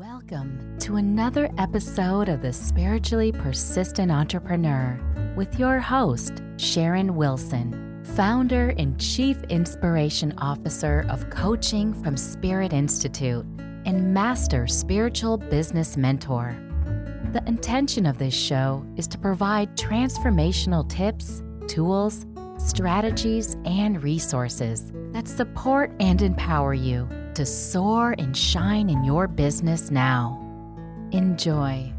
Welcome to another episode of The Spiritually Persistent Entrepreneur with your host, Sharon Wilson, founder and chief inspiration officer of coaching from Spirit Institute and master spiritual business mentor. The intention of this show is to provide transformational tips, tools, strategies, and resources that support and empower you to soar and shine in your business now. Enjoy.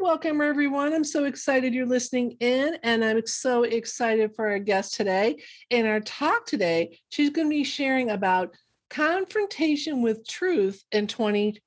Welcome, everyone. I'm so excited you're listening in, and I'm so excited for our guest today. In our talk today, she's going to be sharing about confrontation with truth in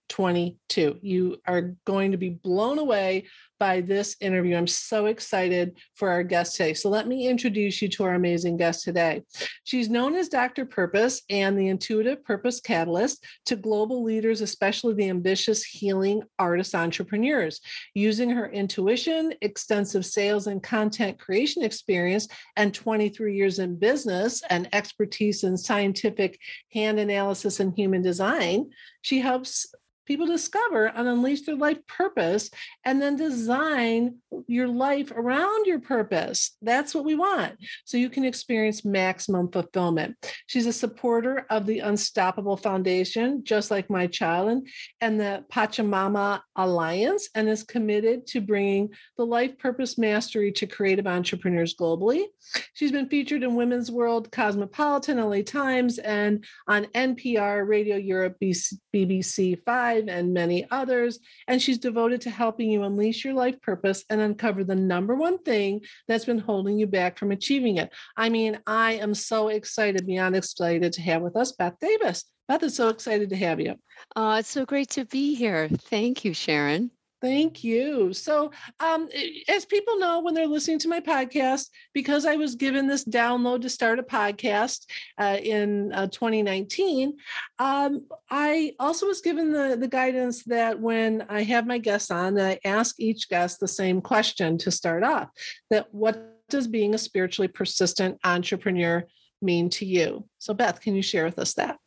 2022. You are going to be blown away by this interview. I'm so excited for our guest today. So, let me introduce you to our amazing guest today. She's known as Dr. Purpose and the Intuitive Purpose Catalyst to global leaders, especially the ambitious healing artist entrepreneurs. Using her intuition, extensive sales and content creation experience, and 23 years in business and expertise in scientific hand analysis and human design, she helps people discover and unleash their life purpose and then design your life around your purpose. That's what we want. So you can experience maximum fulfillment. She's a supporter of the Unstoppable Foundation, just like my child, and the Pachamama Alliance, and is committed to bringing the life purpose mastery to creative entrepreneurs globally. She's been featured in Women's World, Cosmopolitan, LA Times, and on NPR, Radio Europe, BBC 5, and many others. And she's devoted to helping you unleash your life purpose and uncover the number one thing that's been holding you back from achieving it. I mean, I am so excited, beyond excited to have with us Baeth Davis. Baeth is so excited to have you. Uh, it's so great to be here. Thank you, Sharon. Thank you. So, um, as people know when they're listening to my podcast, because I was given this download to start a podcast uh, in uh, 2019, um, I also was given the, the guidance that when I have my guests on, that I ask each guest the same question to start off that what does being a spiritually persistent entrepreneur mean to you? So, Baeth, can you share with us that?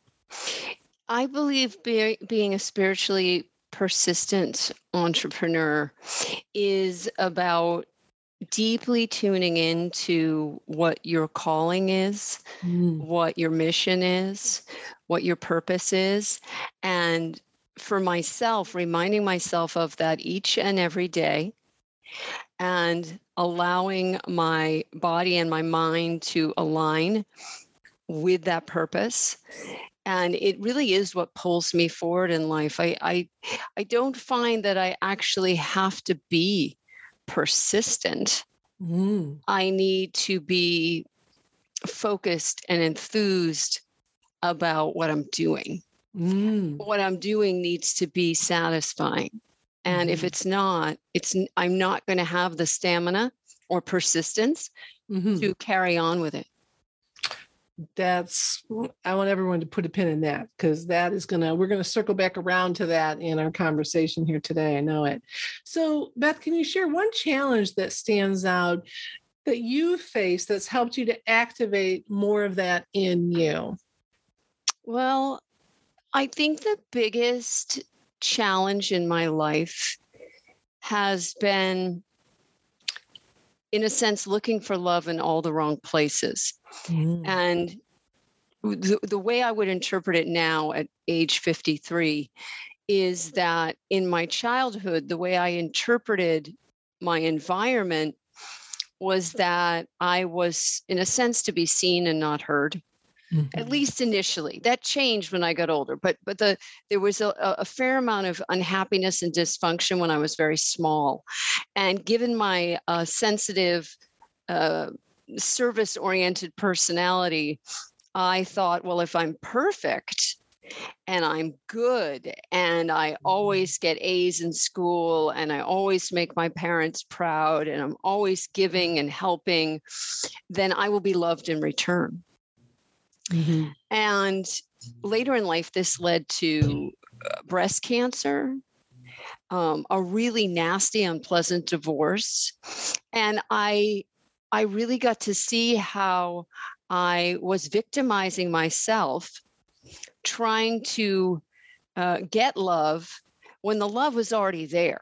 I believe be, being a spiritually persistent entrepreneur is about deeply tuning into what your calling is, mm. what your mission is, what your purpose is. And for myself, reminding myself of that each and every day and allowing my body and my mind to align with that purpose and it really is what pulls me forward in life i i i don't find that i actually have to be persistent mm. i need to be focused and enthused about what i'm doing mm. what i'm doing needs to be satisfying and mm. if mm-hmm. it's not it's i'm not going to have the stamina or persistence mm-hmm. to carry on with it that's i want everyone to put a pin in that because that is gonna we're gonna circle back around to that in our conversation here today i know it. So Baeth can you share one challenge that stands out that you face that's helped you to activate more of that in you? Well i think the biggest challenge in my life has been in a sense looking for love in all the wrong places mm. and the, the way i would interpret it now at age 53 is that in my childhood the way i interpreted my environment was that i was in a sense to be seen and not heard Mm-hmm. At least initially, that changed when I got older. But but the there was a, a fair amount of unhappiness and dysfunction when I was very small, and given my uh, sensitive, uh, service-oriented personality, I thought, well, if I'm perfect, and I'm good and I mm-hmm. always get A's in school and I always make my parents proud and I'm always giving and helping, then I will be loved in return. Mm-hmm. And later in life, this led to uh, breast cancer, um, a really nasty, unpleasant divorce. And I, I really got to see how I was victimizing myself, trying to uh, get love when the love was already there.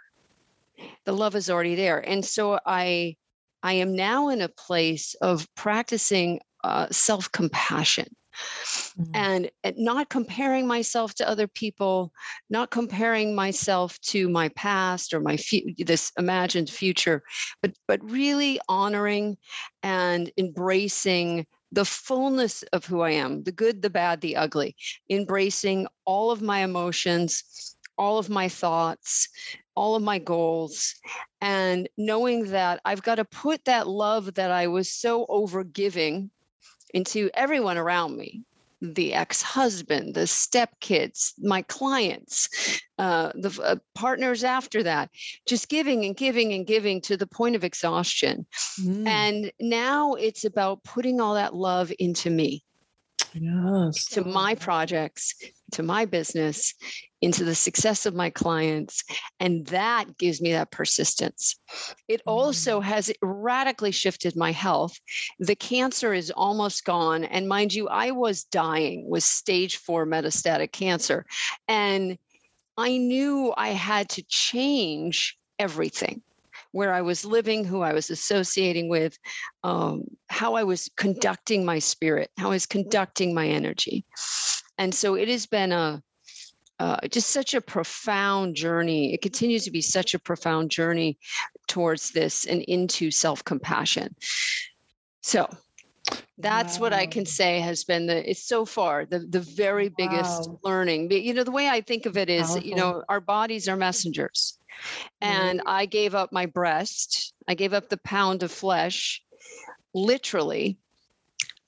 The love is already there. And so I I am now in a place of practicing uh, self compassion. Mm-hmm. And, and not comparing myself to other people, not comparing myself to my past or my fu- this imagined future, but but really honoring and embracing the fullness of who I am, the good, the bad, the ugly, embracing all of my emotions, all of my thoughts, all of my goals, and knowing that I've got to put that love that I was so overgiving into everyone around me the ex-husband the stepkids my clients uh, the uh, partners after that just giving and giving and giving to the point of exhaustion mm. and now it's about putting all that love into me yes. to my projects to my business into the success of my clients. And that gives me that persistence. It also mm. has radically shifted my health. The cancer is almost gone. And mind you, I was dying with stage four metastatic cancer. And I knew I had to change everything where I was living, who I was associating with, um, how I was conducting my spirit, how I was conducting my energy. And so it has been a uh, just such a profound journey. It continues to be such a profound journey towards this and into self compassion. So that's wow. what I can say has been the it's so far the the very biggest wow. learning. But you know the way I think of it is Powerful. you know our bodies are messengers, and I gave up my breast. I gave up the pound of flesh, literally,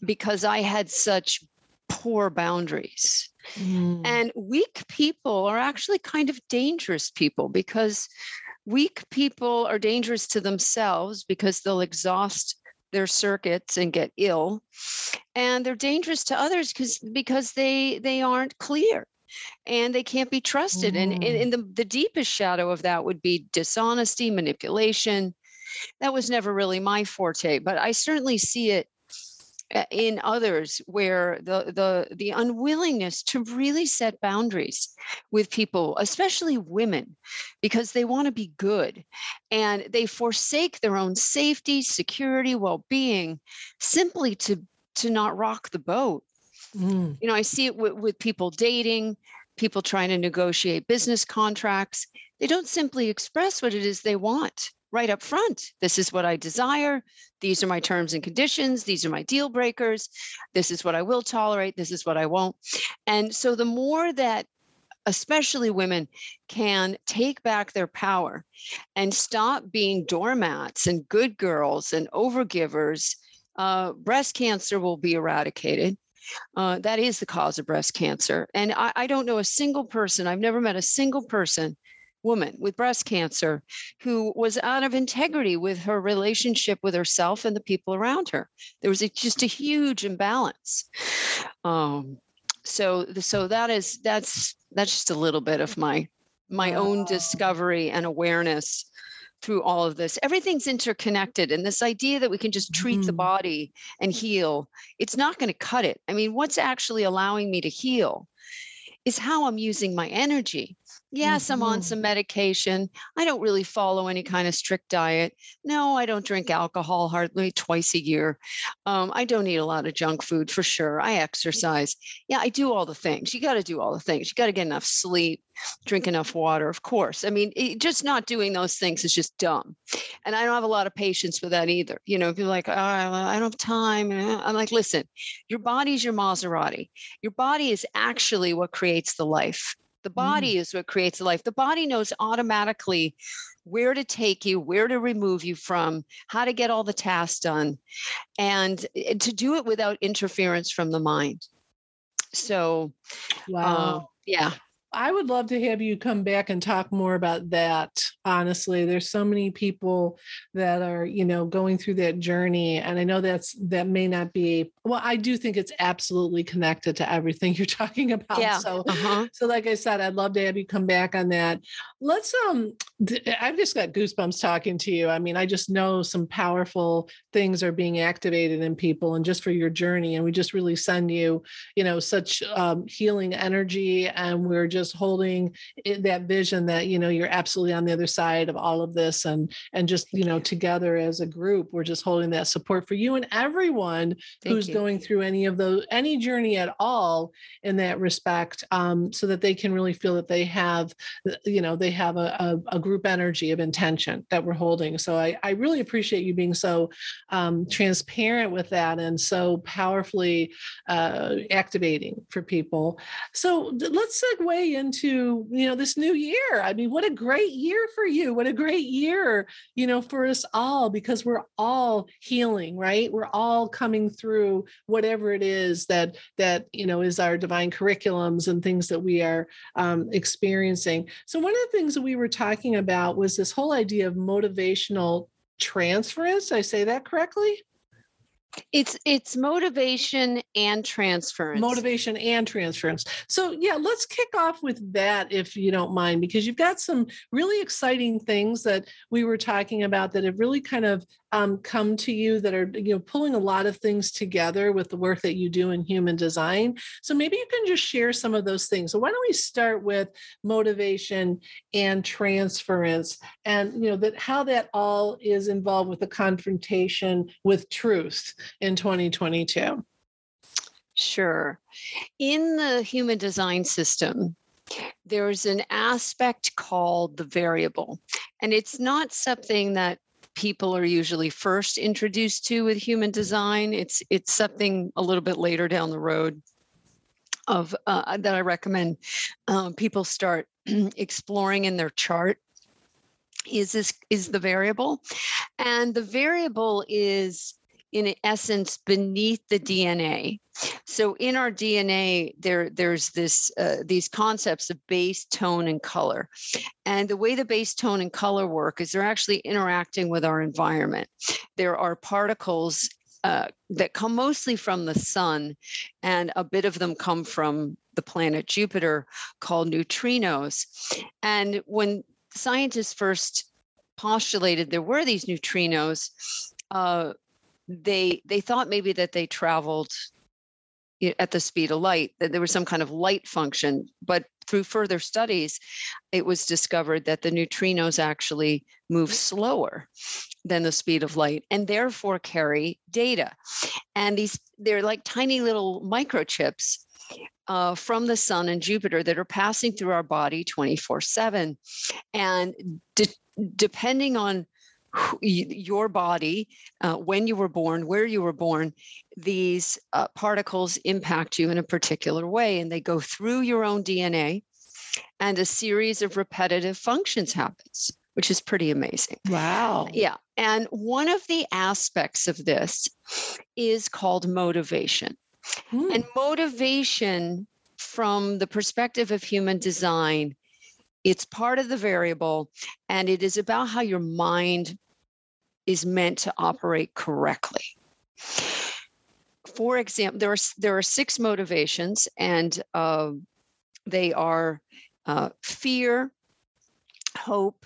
because I had such poor boundaries. Mm. And weak people are actually kind of dangerous people because weak people are dangerous to themselves because they'll exhaust their circuits and get ill and they're dangerous to others because because they they aren't clear and they can't be trusted mm. and, and the, the deepest shadow of that would be dishonesty manipulation that was never really my forte but i certainly see it in others where the the the unwillingness to really set boundaries with people especially women because they want to be good and they forsake their own safety security well-being simply to to not rock the boat mm. you know i see it with, people dating people trying to negotiate business contracts they don't simply express what it is they want right up front. This is what I desire. These are my terms and conditions. These are my deal breakers. This is what I will tolerate. This is what I won't. And so the more that especially women can take back their power and stop being doormats and good girls and overgivers, uh, breast cancer will be eradicated. Uh, that is the cause of breast cancer. And I, I, don't know a single person, I've never met a single person woman with breast cancer who was out of integrity with her relationship with herself and the people around her. There was a, just a huge imbalance. Um, so, so that is that's that's just a little bit of my my own discovery and awareness through all of this. Everything's interconnected. And this idea that we can just treat mm. the body and heal, it's not going to cut it. I mean, what's actually allowing me to heal is how I'm using my energy. Yes, mm-hmm. I'm on some medication. I don't really follow any kind of strict diet. No, I don't drink alcohol hardly twice a year. Um, I don't eat a lot of junk food for sure. I exercise. Yeah, I do all the things. You got to do all the things. You got to get enough sleep, drink enough water, of course. I mean, it, just not doing those things is just dumb. And I don't have a lot of patience with that either. You know, people like, oh, I don't have time. I'm like, listen, your body's your Maserati. Your body is actually what creates the life. The body mm. is what creates life. The body knows automatically where to take you, where to remove you from, how to get all the tasks done, and eh, to do it without interference from the mind. So, wow. Uh, yeah. I would love to have you come back and talk more about that honestly there's so many people that are you know going through that journey and i know that's that may not be well i do think it's absolutely connected to everything you're talking about Yeah. so Uh-huh. so like i said i'd love to have you come back on that let's um th- i've just got goosebumps talking to you i mean i just know some powerful things are being activated in people and just for your journey and we just really send you you know such um, healing energy and we're just holding it, that vision that you know you're absolutely on the other side of all of this and and just you know together as a group we're just holding that support for you and everyone Thank who's you. Going through any of those any journey at all in that respect um, so that they can really feel that they have uh, you know they have a, a, a group energy of intention that we're holding. So i, I really appreciate you being so um, transparent with that and so powerfully uh, activating for people. So let's segue into you know this new year. I mean what a great year for you. What a great year you know for us all because we're all healing right? We're all coming through whatever it is that that you know is our divine curriculums and things that we are um, experiencing. So one of the things that we were talking about was this whole idea of motivational transference. I say that correctly? It's it's motivation and transference. motivation and transference. So yeah let's kick off with that if you don't mind because you've got some really exciting things that we were talking about that have really kind of um, come to you that are you know pulling a lot of things together with the work that you do in human design so maybe you can just share some of those things so why don't we start with motivation and transference and you know that how that all is involved with the confrontation with truth in 2022 Sure. In the human design system, there's an aspect called the variable. And it's not something that people are usually first introduced to with human design. It's it's something a little bit later down the road of uh, that I recommend um, people start exploring in their chart. Is this is the variable, and the variable is in essence beneath the DNA. So in our DNA, there there's this uh, these concepts of base, tone, and color, and the way the base, tone, and color work is they're actually interacting with our environment. There are particles uh, that come mostly from the sun, and a bit of them come from the planet Jupiter, called neutrinos. And when scientists first postulated there were these neutrinos. Uh, they they thought maybe that they traveled at the speed of light that there was some kind of light function but through further studies it was discovered that the neutrinos actually move slower than the speed of light and therefore carry data. And these they're like tiny little microchips uh, from the sun and jupiter that are passing through our body 24 7 and de- depending on who- your body, uh, when you were born, where you were born, these uh, particles impact you in a particular way, and they go through your own DNA, and a series of repetitive functions happens, which is pretty amazing. wow Yeah, and one of the aspects of this is called motivation. Hmm. And motivation, from the perspective of human design, it's part of the variable, and it is about how your mind is meant to operate correctly. For example, there are there are six motivations, and uh, they are uh, fear, hope,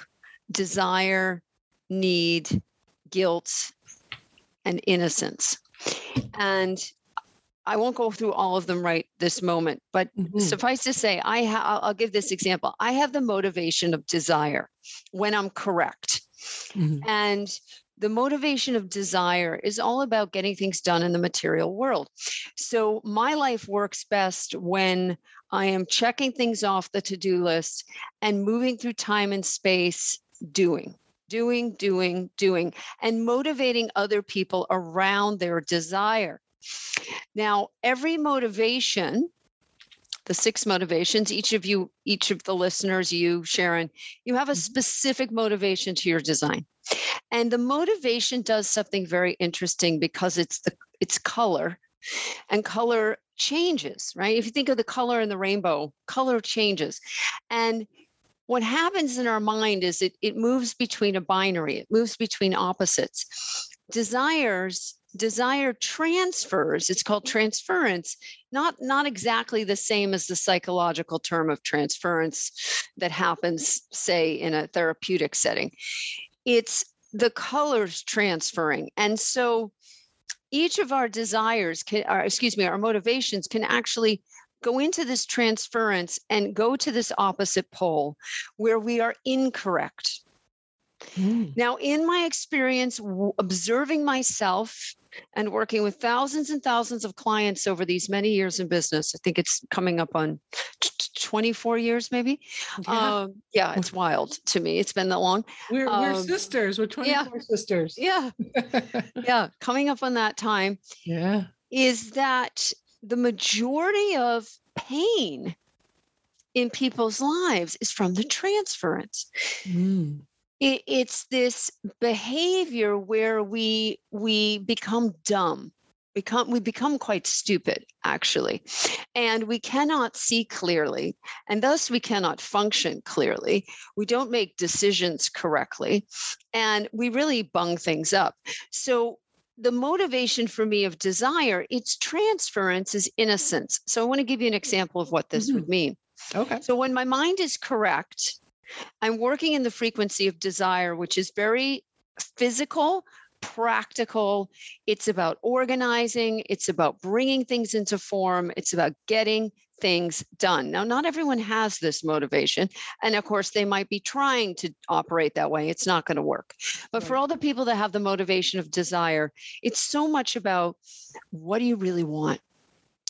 desire, need, guilt, and innocence. And I won't go through all of them right this moment, but Mhm. suffice to say, I ha- I'll- give this example. I have the motivation of desire when I'm correct. Mhm. And the motivation of desire is all about getting things done in the material world. So my life works best when I am checking things off the to do list and moving through time and space doing. Doing, doing, doing, and motivating other people around their desire. Now, every motivation, the six motivations, each of you, each of the listeners, you, Sharon, you have a Mhm. specific motivation to your design. And the motivation does something very interesting because it's the it's color and color changes, right? If you think of the color in the rainbow, color changes. And what happens in our mind is it, it moves between a binary, it moves between opposites. Desires desire transfers it's called mm-hmm. transference not not exactly the same as the psychological term of transference that happens say in a therapeutic setting. It's the colors transferring and so each of our desires can or excuse me our motivations can actually go into this transference and go to this opposite pole where we are incorrect Mm. Now, in my experience w- observing myself and working with thousands and thousands of clients over these many years in business, I think it's coming up on t- 24 years, maybe. Yeah. Um, yeah, it's wild to me. It's been that long. We're, um, we're sisters. We're 24 yeah, sisters. Yeah. yeah. Coming up on that time. Yeah. Is that the majority of pain in people's lives is from the transference. Mm it, it's this behavior where we we become dumb become we become quite stupid actually and we cannot see clearly and thus we cannot function clearly we don't make decisions correctly and we really bung things up. So the motivation for me of desire its transference is innocence. So i want to give you an example of what this mm-hmm. would mean. Okay. So when my mind is correct I'm working in the frequency of desire, which is very physical, practical. It's about organizing, it's about bringing things into form, it's about getting things done. Now, not everyone has this motivation. And of course, they might be trying to operate that way. It's not going to work. But for all the people that have the motivation of desire, it's so much about what do you really want?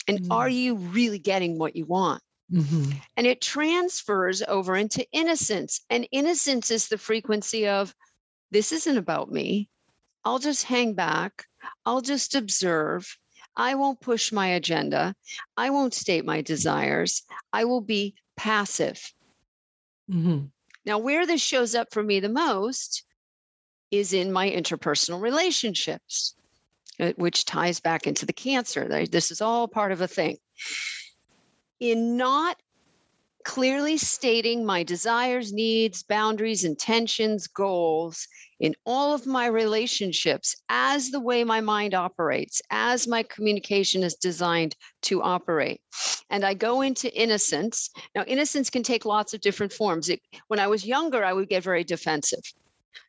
And mm. are you really getting what you want? Mm-hmm. And it transfers over into innocence. And innocence is the frequency of this isn't about me. I'll just hang back. I'll just observe. I won't push my agenda. I won't state my desires. I will be passive. Mm-hmm. Now, where this shows up for me the most is in my interpersonal relationships, uh, which ties back into the cancer. This is all part of a thing in not clearly stating my desires, needs, boundaries, intentions, goals in all of my relationships as the way my mind operates, as my communication is designed to operate. And I go into innocence. Now, innocence can take lots of different forms. It, when I was younger, I would get very defensive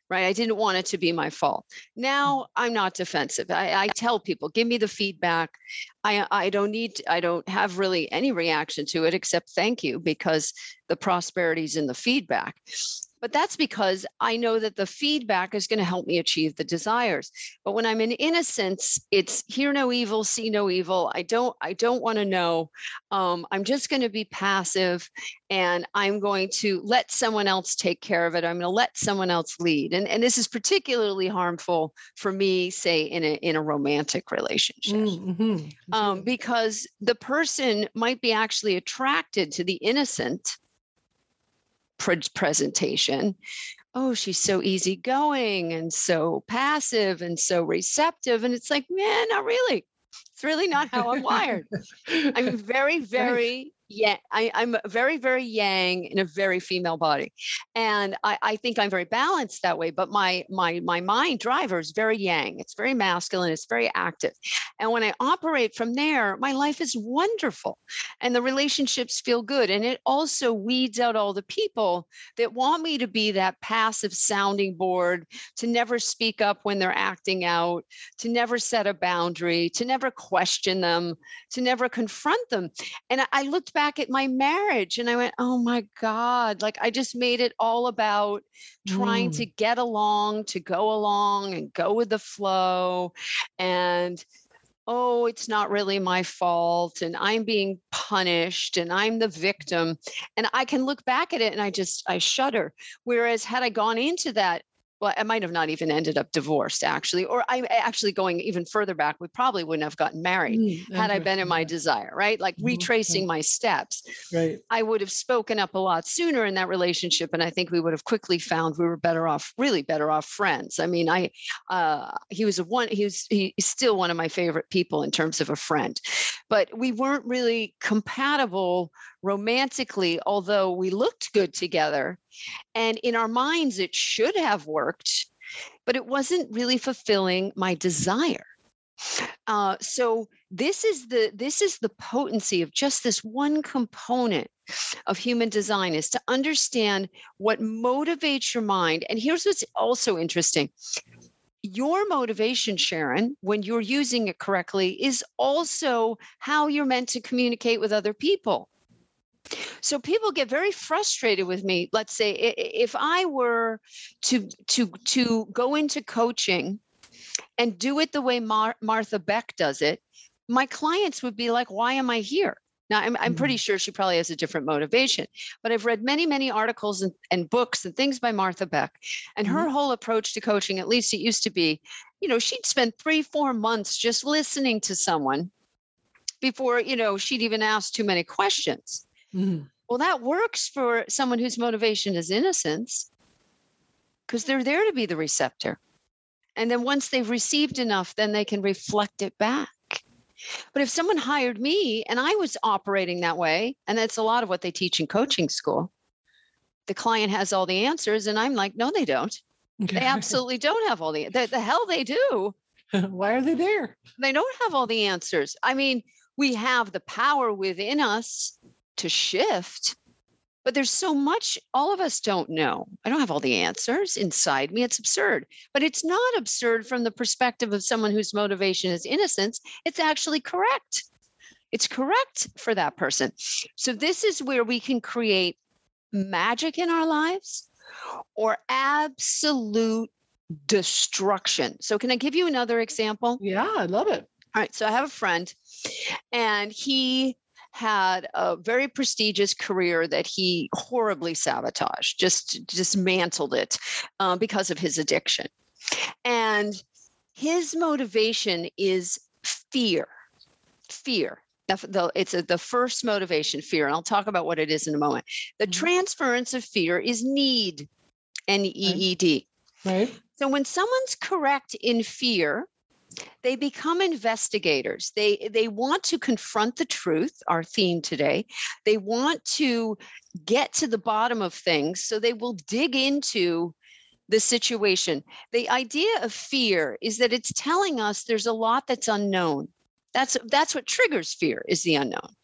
right? I didn't want it to be my fault. Mm. Now I'm not defensive. I, I tell people, give me the feedback. I, I don't need, I don't have really any reaction to it except thank you because the prosperity is in the feedback. But that's because I know that the feedback is going to help me achieve the desires. But when I'm in innocence, it's hear no evil, see no evil. I don't, I don't want to know. Um, I'm just going to be passive and I'm going to let someone else take care of it. I'm going to let someone else lead. And, and this is particularly harmful for me, say, in a, in a romantic relationship. Mm-hmm. Um, because the person might be actually attracted to the innocent pre- presentation. Oh she's so easygoing and so passive and so receptive and it's like man not really. It's really not how i'm wired. I'm very very yeah I, am very very yang in a very female body and I, I think i'm very balanced that way but my my my mind driver is very yang it's very masculine it's very active and when i operate from there my life is wonderful and the relationships feel good and it also weeds out all the people that want me to be that passive sounding board to never speak up when they're acting out to never set a boundary to never question them to never confront them and i, I looked back at my marriage and I went, oh my God, like I just made it all about trying mm. to get along, to go along and go with the flow. And oh, it's not really my fault and I'm being punished and I'm the victim. And I can look back at it and I just, I shudder. Whereas had I gone into that well, I might have not even ended up divorced actually, or I actually going even further back, we probably wouldn't have gotten married mm, had I been in my desire, right? Like mm-hmm. retracing my steps. Right. I would have spoken up a lot sooner in that relationship. And I think we would have quickly found we were better off, really better off friends. I mean, I, uh, he was a one, he was, he's still one of my favorite people in terms of a friend, but we weren't really compatible romantically, although we looked good together. And in our minds, it should have worked, but it wasn't really fulfilling my desire. Uh, so this is the this is the potency of just this one component of human design is to understand what motivates your mind. And here's what's also interesting. Your motivation, Sharon, when you're using it correctly, is also how you're meant to communicate with other people. So people get very frustrated with me. Let's say if I were to to to go into coaching and do it the way Mar- Martha Beck does it, my clients would be like, why am I here? Now, I'm, I'm pretty mm-hmm. sure she probably has a different motivation, but I've read many, many articles and, and books and things by Martha Beck. And her mm-hmm. whole approach to coaching, at least it used to be, you know, she'd spend three, four months just listening to someone before, you know, she'd even ask too many questions. Mm-hmm. Well, that works for someone whose motivation is innocence because they're there to be the receptor. And then once they've received enough, then they can reflect it back. But if someone hired me and I was operating that way, and that's a lot of what they teach in coaching school, the client has all the answers. And I'm like, no, they don't. They absolutely don't have all the, the, the hell they do. Why are they there? They don't have all the answers. I mean, we have the power within us to shift, but there's so much all of us don't know. I don't have all the answers inside me. It's absurd. But it's not absurd from the perspective of someone whose motivation is innocence. It's actually correct. It's correct for that person. So, this is where we can create magic in our lives or absolute destruction. So, can I give you another example? Yeah, I love it. All right. So, I have a friend, and he had a very prestigious career that he horribly sabotaged, just dismantled it uh, because of his addiction. And his motivation is fear. Fear. It's a, the first motivation, fear. And I'll talk about what it is in a moment. The mm-hmm. transference of fear is need, N E E D. Right. So when someone's correct in fear, they become investigators. They they want to confront the truth our theme today. They want to get to the bottom of things so they will dig into the situation. The idea of fear is that it's telling us there's a lot that's unknown. That's that's what triggers fear is the unknown.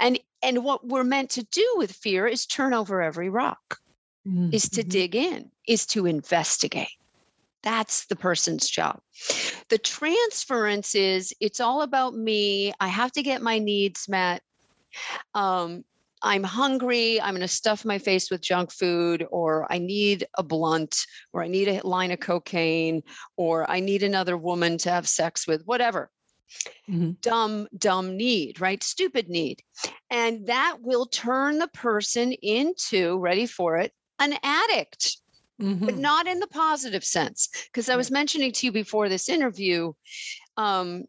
And and what we're meant to do with fear is turn over every rock mm-hmm. is to mm-hmm. dig in is to investigate that's the person's job. The transference is it's all about me. I have to get my needs met. Um, I'm hungry, I'm going to stuff my face with junk food, or I need a blunt, or I need a line of cocaine, or I need another woman to have sex with, whatever. Mm-hmm. Dumb, dumb need, right? Stupid need. And that will turn the person into, ready for it, an addict mm-hmm. but not in the positive sense. Because I was mentioning to you before this interview, um,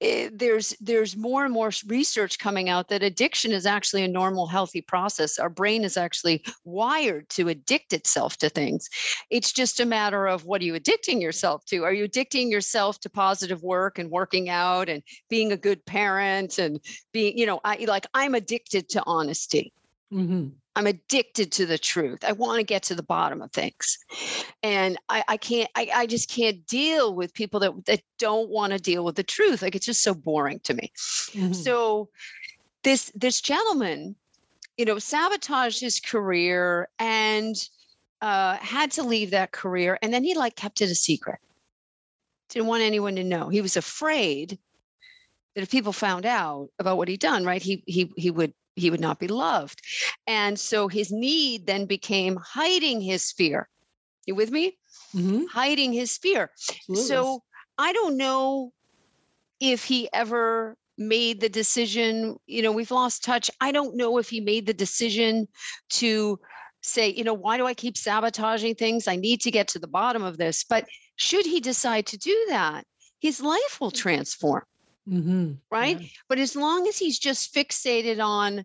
it, eh, there's there's more and more research coming out that addiction is actually a normal healthy process our brain is actually wired to addict itself to things it's just a matter of what are you addicting yourself to are you addicting yourself to positive work and working out and being a good parent and being you know i like i'm addicted to honesty mm-hmm. I'm addicted to the truth. I want to get to the bottom of things. And I, I can't, I, I just can't deal with people that, that don't want to deal with the truth. Like it's just so boring to me. Mm-hmm. So this this gentleman, you know, sabotaged his career and uh, had to leave that career. And then he like kept it a secret. Didn't want anyone to know. He was afraid that if people found out about what he'd done, right, he he he would he would not be loved. And so his need then became hiding his fear. You with me? Mm-hmm. Hiding his fear. Absolutely. So I don't know if he ever made the decision, you know, we've lost touch. I don't know if he made the decision to say, you know, why do I keep sabotaging things? I need to get to the bottom of this. But should he decide to do that, his life will transform. Mm-hmm. Right. Yeah. But as long as he's just fixated on,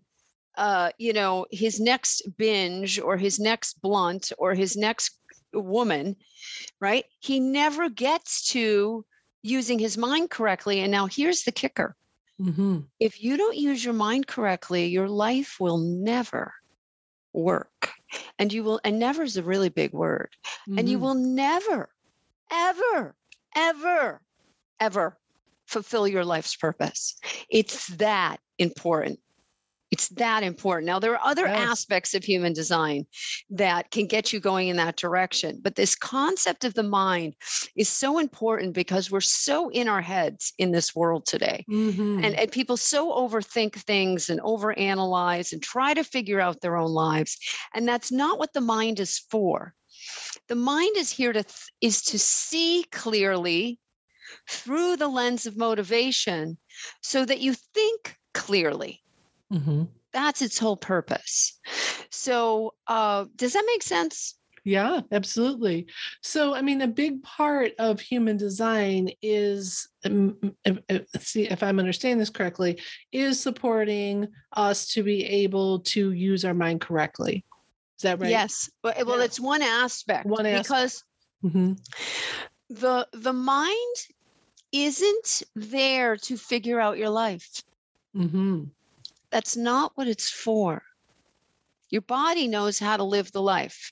uh, you know, his next binge or his next blunt or his next woman, right? He never gets to using his mind correctly. And now here's the kicker Mhm. If you don't use your mind correctly, your life will never work. And you will, and never is a really big word. And you Mhm. will never, ever, ever, ever fulfill your life's purpose. It's that important. It's that important. Now, there are other Yes. aspects of human design that can get you going in that direction. But this concept of the mind is so important because we're so in our heads in this world today. Mhm. And, and people so overthink things and overanalyze and try to figure out their own lives. And that's not what the mind is for. The mind is here to th- is to see clearly through the lens of motivation so that you think clearly. Mhm. That's its whole purpose. So, uh, does that make sense? Yeah, absolutely. So, I mean, a big part of human design is, um, if- if- let's see if I'm understanding this correctly, is supporting us to be able to use our mind correctly. Is that right? Yes. Well, well, Yeah. it's one aspect One aspect. because hmm the the mind isn't there to figure out your life. hmm That's not what it's for. Your body knows how to live the life.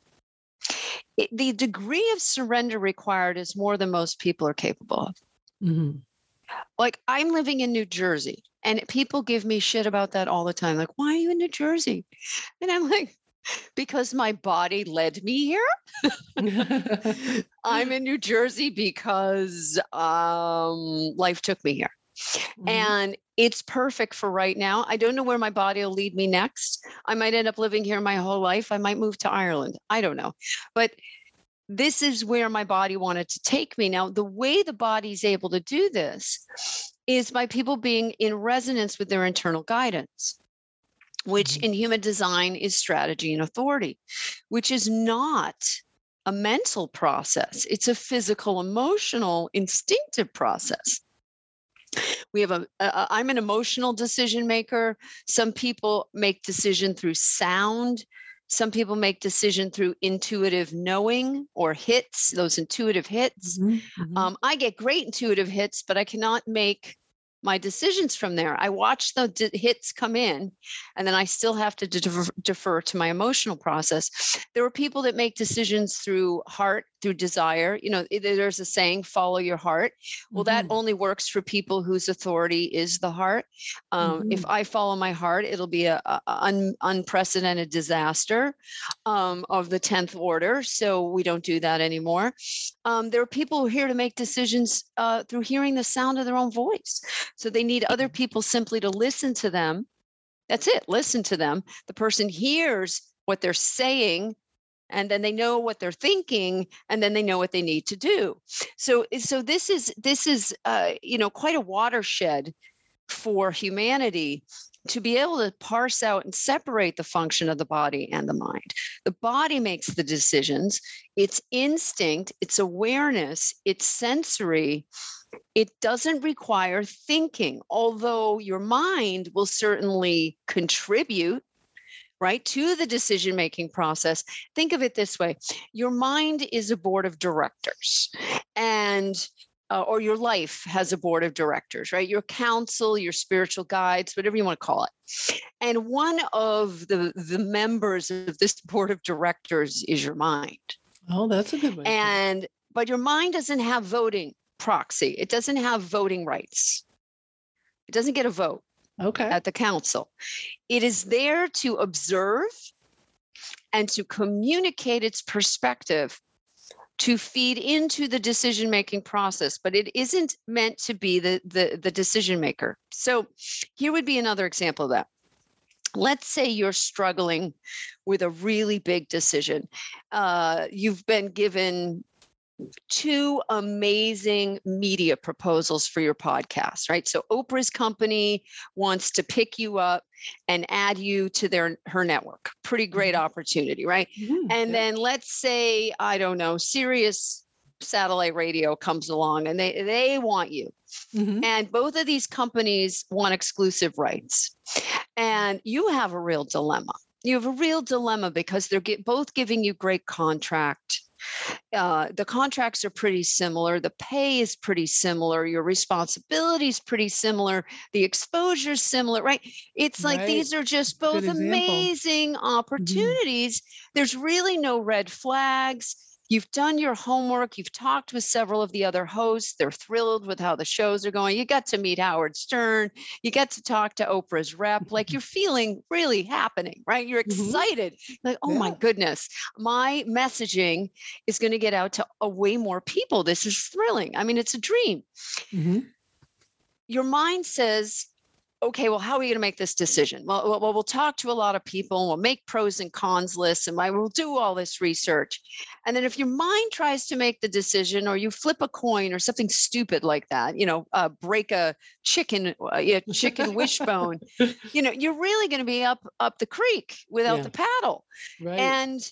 It- the degree of surrender required is more than most people are capable of. hmm Like I'm living in New Jersey and people give me shit about that all the time. Like, why are you in New Jersey? And I'm like, because my body led me here. I'm in New Jersey because um, life took me here. Mm-hmm. and it's perfect for right now. I don't know where my body will lead me next. I might end up living here my whole life. I might move to Ireland. I don't know. But this is where my body wanted to take me. Now, the way the body's able to do this is by people being in resonance with their internal guidance, which Mhm. in human design is strategy and authority, which is not a mental process. It's a physical, emotional, instinctive process we have a, a i'm an emotional decision maker some people make decision through sound some people make decision through intuitive knowing or hits those intuitive hits Mhm, mhm. um, i get great intuitive hits but i cannot make my decisions from there. I watch the d- hits come in and then i still have to defer, defer to my emotional process. There are people that make decisions through heart through desire you know there's a saying follow your heart well, that Mhm. only works for people whose authority is the heart. Um, If I follow my heart, it'll be a, a- a un, unprecedented disaster um, of the tenth order. So we don't do that anymore. Um, there are people here to make decisions uh, through hearing the sound of their own voice. So they need other people simply to listen to them. That's it. Listen to them. The person hears what they're saying and then they know what they're thinking and then they know what they need to do. So eh, so this is this is uh, you know quite a watershed for humanity to be able to parse out and separate the function of the body and the mind. The body makes the decisions it's instinct it's awareness it's sensory. It doesn't require thinking although your mind will certainly contribute right to the decision making process think of it this way your mind is a board of directors and uh, or your life has a board of directors right your council your spiritual guides whatever you want to call it and one of the the members of this board of directors is your mind oh, that's a good way. to put it. and but your mind doesn't have voting proxy it doesn't have voting rights it doesn't get a vote okay. at the council. It is there to observe and to communicate its perspective to feed into the decision making process but it isn't meant to be the, the the decision maker so here would be another example of that let's say you're struggling with a really big decision uh, you've been given two amazing media proposals for your podcast right? So oprah's company wants to pick you up and add you to their her network. Pretty great Mhm. opportunity right? Mhm, and then let's say i don't know sirius satellite radio comes along and they they want you. Mhm. and both of these companies want exclusive rights. And you have a real dilemma you have a real dilemma because they're get, both giving you great contract uh, the contracts are pretty similar the pay is pretty similar your responsibility is pretty similar the exposure is similar right? It's like Right. these are just both amazing opportunities. There's really no red flags You've done your homework. You've talked with several of the other hosts. They're thrilled with how the shows are going. You got to meet Howard Stern. You get to talk to Oprah's rep. Like you're feeling really happening, right? You're Mhm. excited. Like, oh my goodness, my messaging is going to get out to a way more people. This is thrilling. I mean, it's a dream. Mhm. Your mind says, okay, well, how are we going to make this decision? Well, well, well, talk to a lot of people and we'll make pros and cons lists and we'll do all this research. And then if your mind tries to make the decision or you flip a coin or something stupid like that, you know, uh, break a chicken, uh, yeah, chicken wishbone, you know, you're really going to be up, up the creek without Yeah. the paddle. Right. And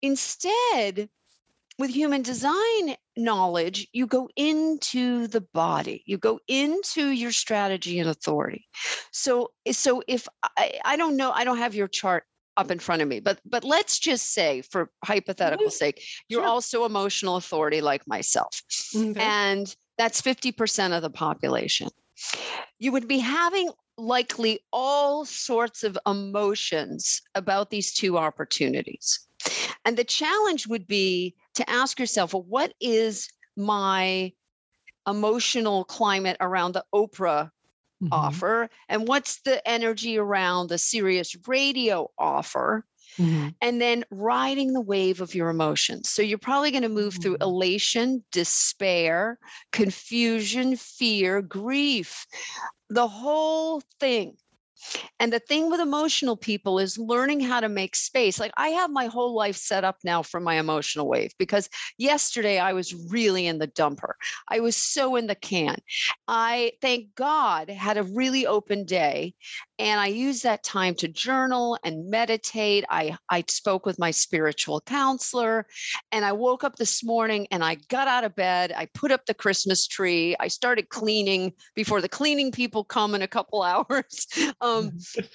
instead, with human design knowledge, you go into the body, you go into your strategy and authority. So, so if I, I don't know, I don't have your chart up in front of me, but but let's just say, for hypothetical Mhm. sake, you're Sure. also emotional authority like myself Okay. and that's 50% of the population. You would be having likely all sorts of emotions about these two opportunities. And the challenge would be to ask yourself, well, what is my emotional climate around the Oprah Mhm. offer? And what's the energy around the Sirius radio offer? Mhm. and then riding the wave of your emotions. So you're probably going to move through Mm. elation, despair, confusion, fear, grief, the whole thing. And the thing with emotional people is learning how to make space. Like I have my whole life set up now for my emotional wave because yesterday I was really in the dumper. I was so in the can. I, thank God, had a really open day and I used that time to journal and meditate. I, I spoke with my spiritual counselor and I woke up this morning and I got out of bed. I put up the Christmas tree. I started cleaning before the cleaning people come in a couple hours. Um,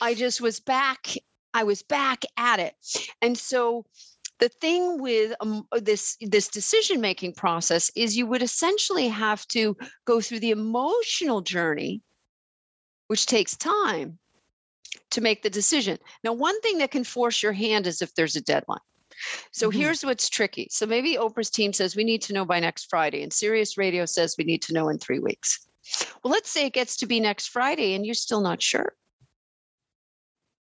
I just was back. I was back at it. And so the thing with um, this this decision making process is you would essentially have to go through the emotional journey which takes time to make the decision. Now, one thing that can force your hand is if there's a deadline. So Mhm. here's what's tricky. So maybe Oprah's team says we need to know by next Friday, and Sirius Radio says we need to know in three weeks. Well, let's say it gets to be next Friday and you're still not sure.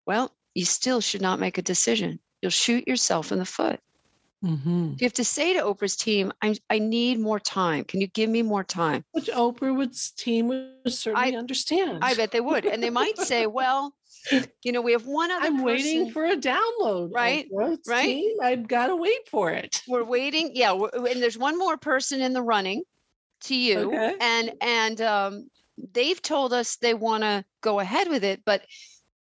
Well, you still should not make a decision. You'll shoot yourself in the foot. Mhm. You have to say to Oprah's team, I'm, I need more time. Can you give me more time? Which Oprah would team would certainly understand. I bet they would. And they might say, well, you know, we have one other I'm waiting for a download. Right, Oprah's right. team. I've got to wait for it. we're waiting yeah and there's one more person in the running to you Okay. and and um, they've told us they want to go ahead with it but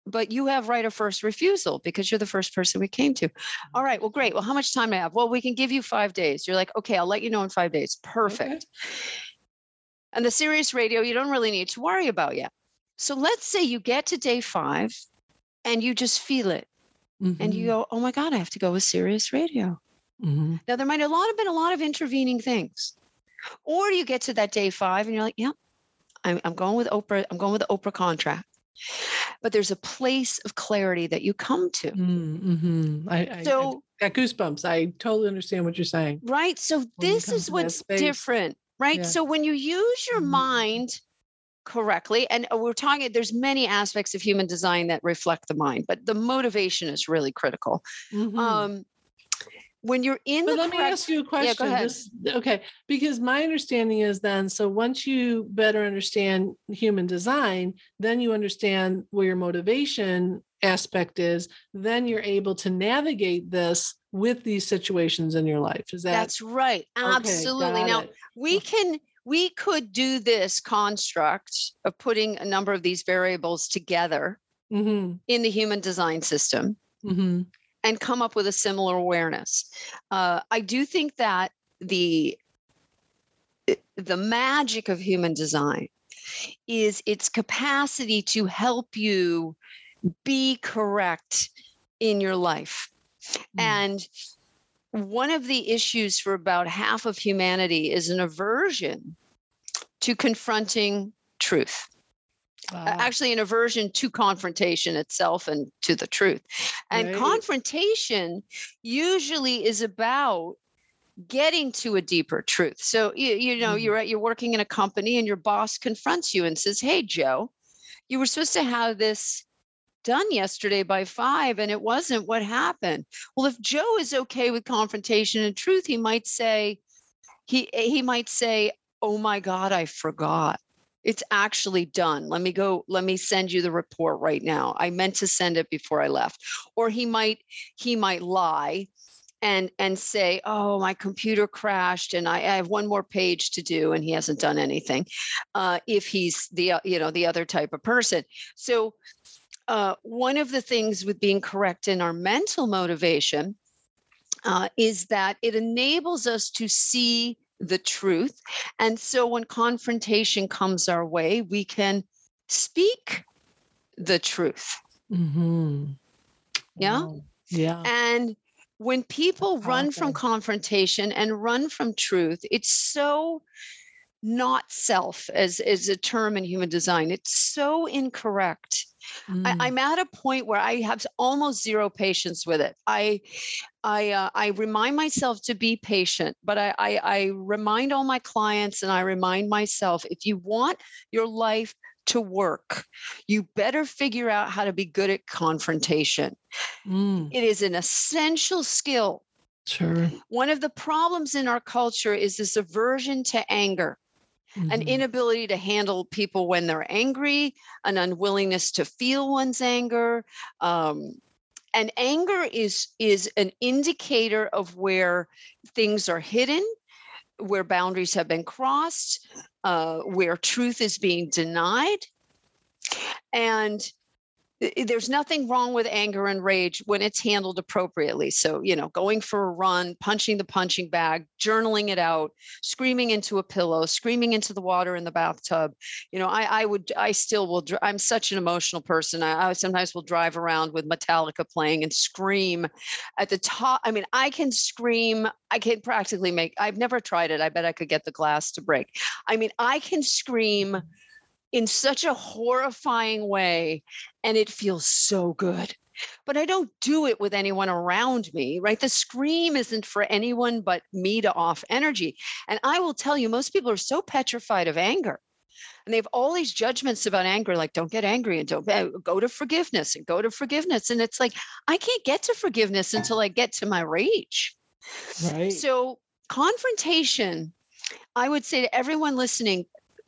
but you have right of first refusal because you're the first person we came to. All right well great. Well how much time do i have? Well we can give you five days. You're like okay i'll let you know in five days. Perfect. And the Sirius radio you don't really need to worry about yet. So let's say you get to day five and you just feel it and you Mhm. go oh my god i have to go with Sirius radio. Mhm. now there might have a lot have been a lot of intervening things. Or you get to that day five and you're like, yep, I'm, I'm going with Oprah, I'm going with the Oprah contract. But there's a place of clarity that you come to. Mm, mhm. I, I, I So, got goosebumps. I totally understand what you're saying. right. So this is what's different, right? Yeah. So when you use your Mhm. mind correctly, and uh, we're talking, there's many aspects of human design that reflect the mind, but the motivation is really critical. Mhm. Um, when you're in But the let me ask you a go question. ahead. Just- okay, because my understanding is then so once you better understand human design, then you understand where your motivation aspect is, then you're able to navigate this with these situations in your life. Is that That's right. Absolutely. got Now, it. we can we could do this construct of putting a number of these variables together Mhm, in the human design system mhm, and come up with a similar awareness uh, i do think that the the magic of human design is its capacity to help you be correct in your life. Mm. And one of the issues for about half of humanity is an aversion to confronting truth. Wow. Actually, an aversion to confrontation itself and to the truth. And right. confrontation usually is about getting to a deeper truth. So you, you know, mm-hmm. you're at, you're working in a company and your boss confronts you and says, "Hey, Joe, you were supposed to have this done yesterday by five and it wasn't what happened well if joe is okay with confrontation and truth he might say he he might say oh my god i forgot it's actually done. Let me go let me send you the report right now. I meant to send it before i left. Or he might he might lie and and say oh my computer crashed and I, I have one more page to do and he hasn't done anything uh, if he's the you know the other type of person. So uh, one of the things with being correct in our mental motivation uh, is that it enables us to see the truth. And so when confrontation comes our way, we can speak the truth. Mm-hmm. Yeah. Wow. Yeah. And when people run from confrontation and run from truth, it's so not self as, is a term in human design. It's so incorrect Mm. I, am at a point where I have almost zero patience with it. I, I, uh, I remind myself to be patient, but I, I, I remind all my clients and I remind myself if you want your life to work, you better figure out how to be good at confrontation. Mm. It is an essential skill. Sure. One of the problems in our culture is this aversion to anger mm-hmm. an inability to handle people when they're angry, an unwillingness to feel one's anger. Um, and anger is is an indicator of where things are hidden where boundaries have been crossed uh, where truth is being denied and there's nothing wrong with anger and rage when it's handled appropriately. So, you know, going for a run, punching the punching bag, journaling it out, screaming into a pillow, screaming into the water in the bathtub. You know, I, I would, I still will, I'm such an emotional person. I, I sometimes will drive around with Metallica playing and scream at the top. I mean, I can scream, I can practically make, I've never tried it. I bet I could get the glass to break. I mean, I can scream in such a horrifying way and it feels so good but I don't do it with anyone around me, right? The scream isn't for anyone but me to off energy. And I will tell you, most people are so petrified of anger. And they have all these judgments about anger, like don't get angry and don't eh, go to forgiveness and go to forgiveness. And it's like, I can't get to forgiveness until I get to my rage. Right. So, confrontation, I would say to everyone listening,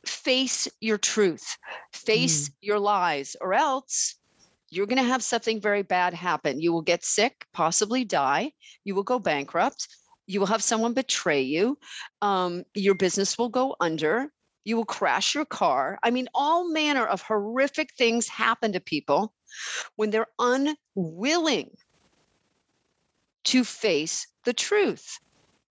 face your truth, face mm. your lies, or else you're going to have something very bad happen. You will get sick, possibly die. You will go bankrupt. You will have someone betray you. Um, your business will go under. You will crash your car. I mean, all manner of horrific things happen to people when they're unwilling to face the truth.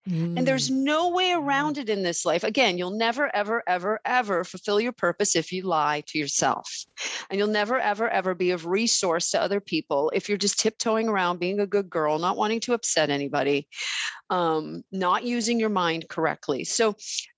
Mm. And there's mm. no way around it in this life. Again, you'll never, ever, ever, ever fulfill your purpose if you lie to yourself. And you'll never, ever, ever be of resource to other people if you're just tiptoeing around being a good girl, not wanting to upset anybody, um, not using your mind correctly. So,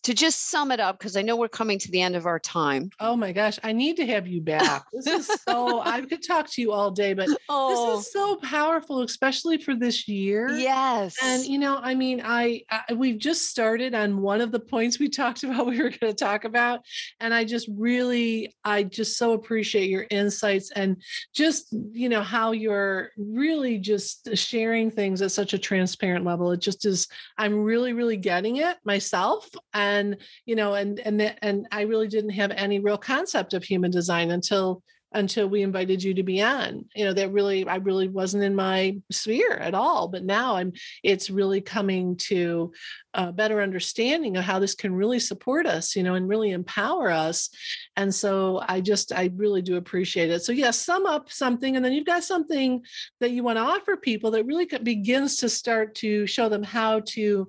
to just sum it up, because I know we're coming to the end of our time. Oh my gosh, I need to have you back. This is so, I could talk to you all day, but oh. this is oh. so powerful, especially for this year. Yes. And, you know, I mean, I, I we've just started on one of the points we talked about, we were going to talk about. And I just really, I just so appreciate your insights and just, you know, how you're really just sharing things at such a transparent level. It just is, I'm really, really getting it myself. And and you know and and and i really didn't have any real concept of human design until until we invited you to be on. You know that really i really wasn't in my sphere at all but now i'm it's really coming to a better understanding of how this can really support us you know and really empower us. And so i just i really do appreciate it. So yes yeah, sum up something and then you've got something that you want to offer people that really begins to start to show them how to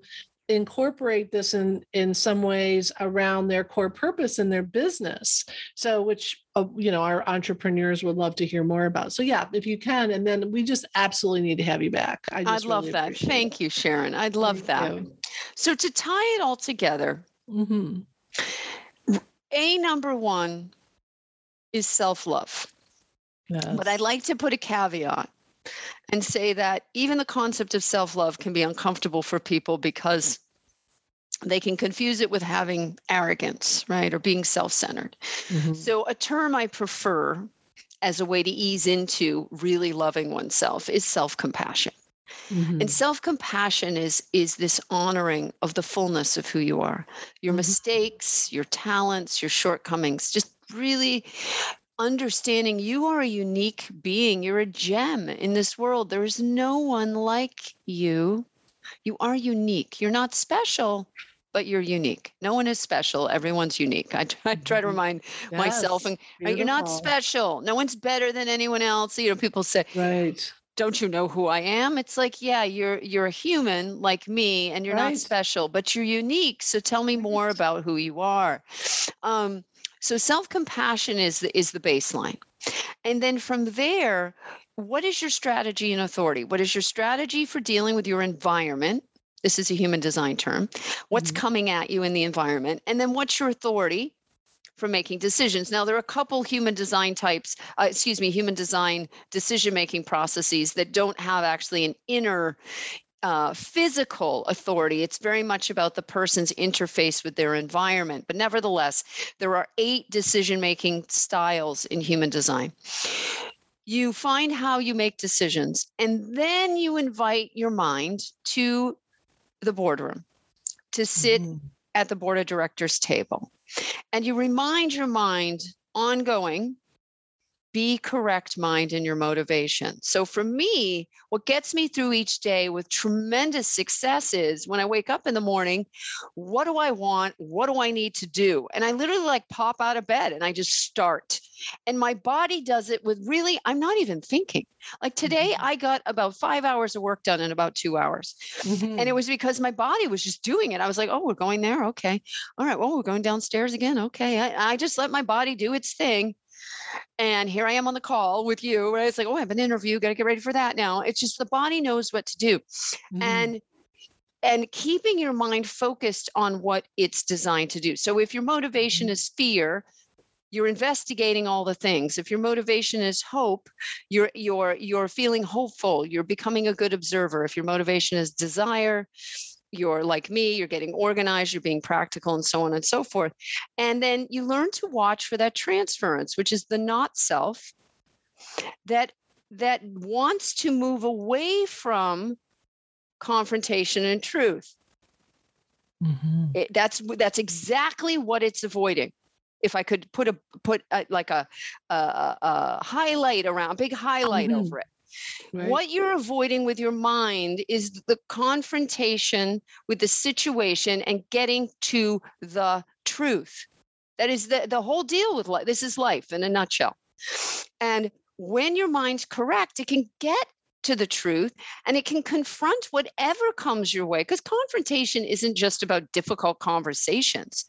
incorporate this in in some ways around their core purpose in their business so which uh, you know our entrepreneurs would love to hear more about so yeah if you can and then we just absolutely need to have you back I would love really that thank it. you sharon i'd love Thank that you. so to tie it all together mm-hmm. a number one is self-love yes. but i'd like to put a caveat and say that even the concept of self love can be uncomfortable for people because they can confuse it with having arrogance, right? Or being self centered. Mm-hmm. So, a term I prefer as a way to ease into really loving oneself is self compassion. Mm-hmm. And self-compassion is is this honoring of the fullness of who you are. Your mm-hmm. mistakes, your talents, your shortcomings, just really understanding you are a unique being. You're a gem in this world. There is no one like you. You are unique. You're not special, but you're unique. No one is special. Everyone's unique. I, I try to mm-hmm. remind yes, myself, and right, you're not special. No one's better than anyone else. You know, people say, right. Don't you know who I am? It's like, yeah, you're you're a human like me, and you're right. not special, but you're unique. So tell me more about who you are. Um, so self-compassion is the, is the baseline. And then from there, what is your strategy and authority? What is your strategy for dealing with your environment? This is a human design term. What's mm-hmm. coming at you in the environment? And then what's your authority for making decisions? Now, there are a couple human design types, uh, excuse me, human design decision making processes that don't have actually an inner uh, physical authority. It's very much about the person's interface with their environment. But nevertheless, there are eight decision making styles in human design. You find how you make decisions, and then you invite your mind to the boardroom to sit mm-hmm. at the board of directors table. And you remind your mind ongoing be correct mind in your motivation. So for me, what gets me through each day with tremendous success is when I wake up in the morning, what do I want? What do I need to do? And I literally like pop out of bed and I just start. And my body does it with really, I'm not even thinking. Like today, mm-hmm. I got about five hours of work done in about two hours. Mm-hmm. And it mm-hmm. was because my body was just doing it. I was like, oh, we're going there. Okay. All right. Well, we're going downstairs again. Okay. I, I just let my body do its thing and here I am on the call with you. Right? It's like, oh, I have an interview. Got to get ready for that now. It's just the body knows what to do, mm. and and keeping your mind focused on what it's designed to do. So if your motivation mm. is fear, you're investigating all the things if your motivation is hope you're you're you're feeling hopeful you're becoming a good observer if your motivation is desire you're like me, you're getting organized, you're being practical, and so on and so forth. And then you learn to watch for that transference, which is the not self that that wants to move away from confrontation and truth. Mm-hmm. It, that's that's exactly what it's avoiding. If I could put a put a, like a, a, a highlight around, a big highlight mm-hmm. over it, Right. What you're avoiding with your mind is the confrontation with the situation and getting to the truth. That is the, the whole deal with life. This is life in a nutshell. And when your mind's correct, it can get to the truth and it can confront whatever comes your way because confrontation isn't just about difficult conversations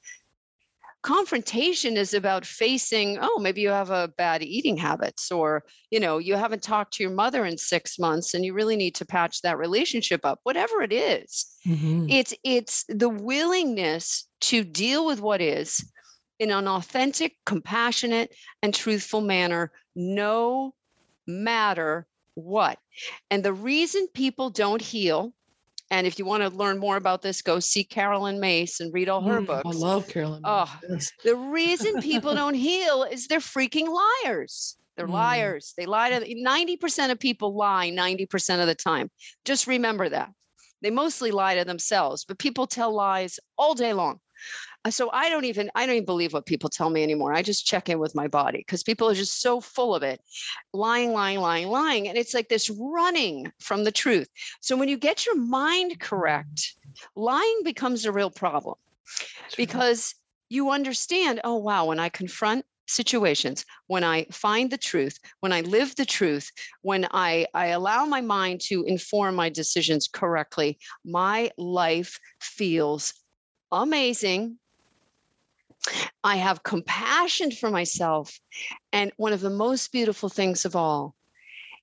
confrontation is about facing oh maybe you have a bad eating habits or you know you haven't talked to your mother in 6 months and you really need to patch that relationship up whatever it is, mm-hmm. it's it's the willingness to deal with what is in an authentic compassionate and truthful manner no matter what and the reason people don't heal and if you want to learn more about this, go see Caroline Myss and read all her mm, books. I love Caroline. Oh, yes. the reason people don't heal is they're freaking liars. They're mm. liars. They lie to 90% of people lie 90% of the time. Just remember that. They mostly lie to themselves, but people tell lies all day long. So I don't even I don't even believe what people tell me anymore. I just check in with my body because people are just so full of it, lying, lying, lying, lying, and it's like this running from the truth. So when you get your mind correct, lying becomes a real problem because you understand. Oh wow, when I confront situations, when I find the truth, when I live the truth, when I, I allow my mind to inform my decisions correctly, my life feels amazing. I have compassion for myself. And one of the most beautiful things of all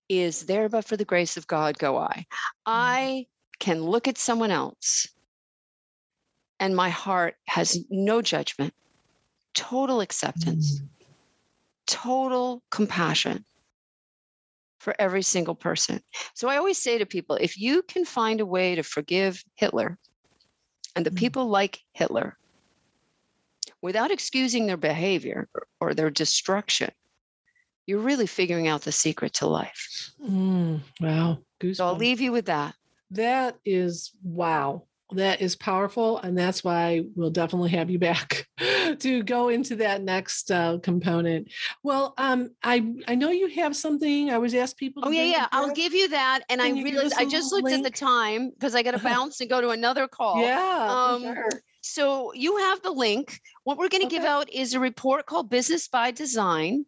is there, but for the grace of God, go I. Mm. I can look at someone else and my heart has no judgment, total acceptance, mm. total compassion for every single person. So I always say to people if you can find a way to forgive Hitler and the mm. people like Hitler without excusing their behavior or their destruction, you're really figuring out the secret to life. Mm, wow. Goosebumps. So I'll leave you with that. That is wow. That is powerful. And that's why we'll definitely have you back to go into that next uh, component. Well, um, I I know you have something. I was asked people. Oh, yeah, yeah. I'll give you that. And Can I realized I just looked link? at the time because I got to bounce and go to another call. Yeah. Um, sure. So you have the link. What we're going to okay. give out is a report called Business by Design.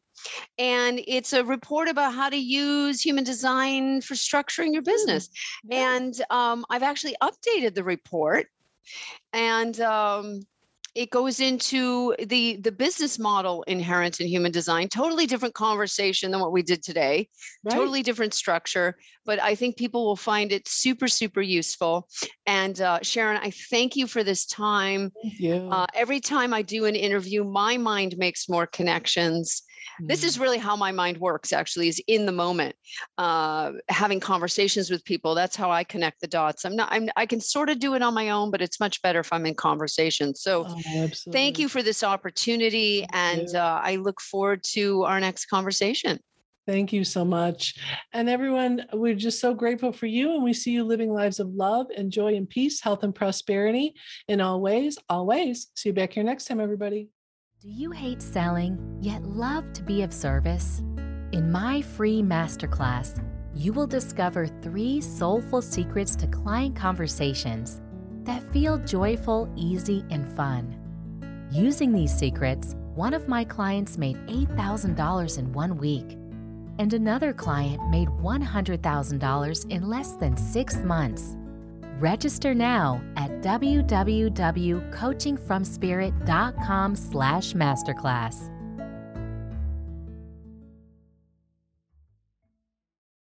And it's a report about how to use human design for structuring your business. Yeah. And um, I've actually updated the report. And um, it goes into the the business model inherent in human design totally different conversation than what we did today right. totally different structure but i think people will find it super super useful. And uh, sharon i thank you for this time. Uh, every time i do an interview my mind makes more connections this is mm. really how my mind works actually is in the moment uh, having conversations with people that's how i connect the dots i'm not I'm, i can sort of do it on my own but it's much better if i'm in conversation so oh, thank you for this opportunity and uh, i look forward to our next conversation Thank you so much. And everyone, we're just so grateful for you. And we see you living lives of love and joy and peace, health and prosperity in all ways, always. See you back here next time, everybody. Do you hate selling yet love to be of service? In my free masterclass, you will discover three soulful secrets to client conversations that feel joyful, easy, and fun. Using these secrets, one of my clients made $8,000 in one week, and another client made $100,000 in less than six months. Register now at www.coachingfromspirit.com slash masterclass.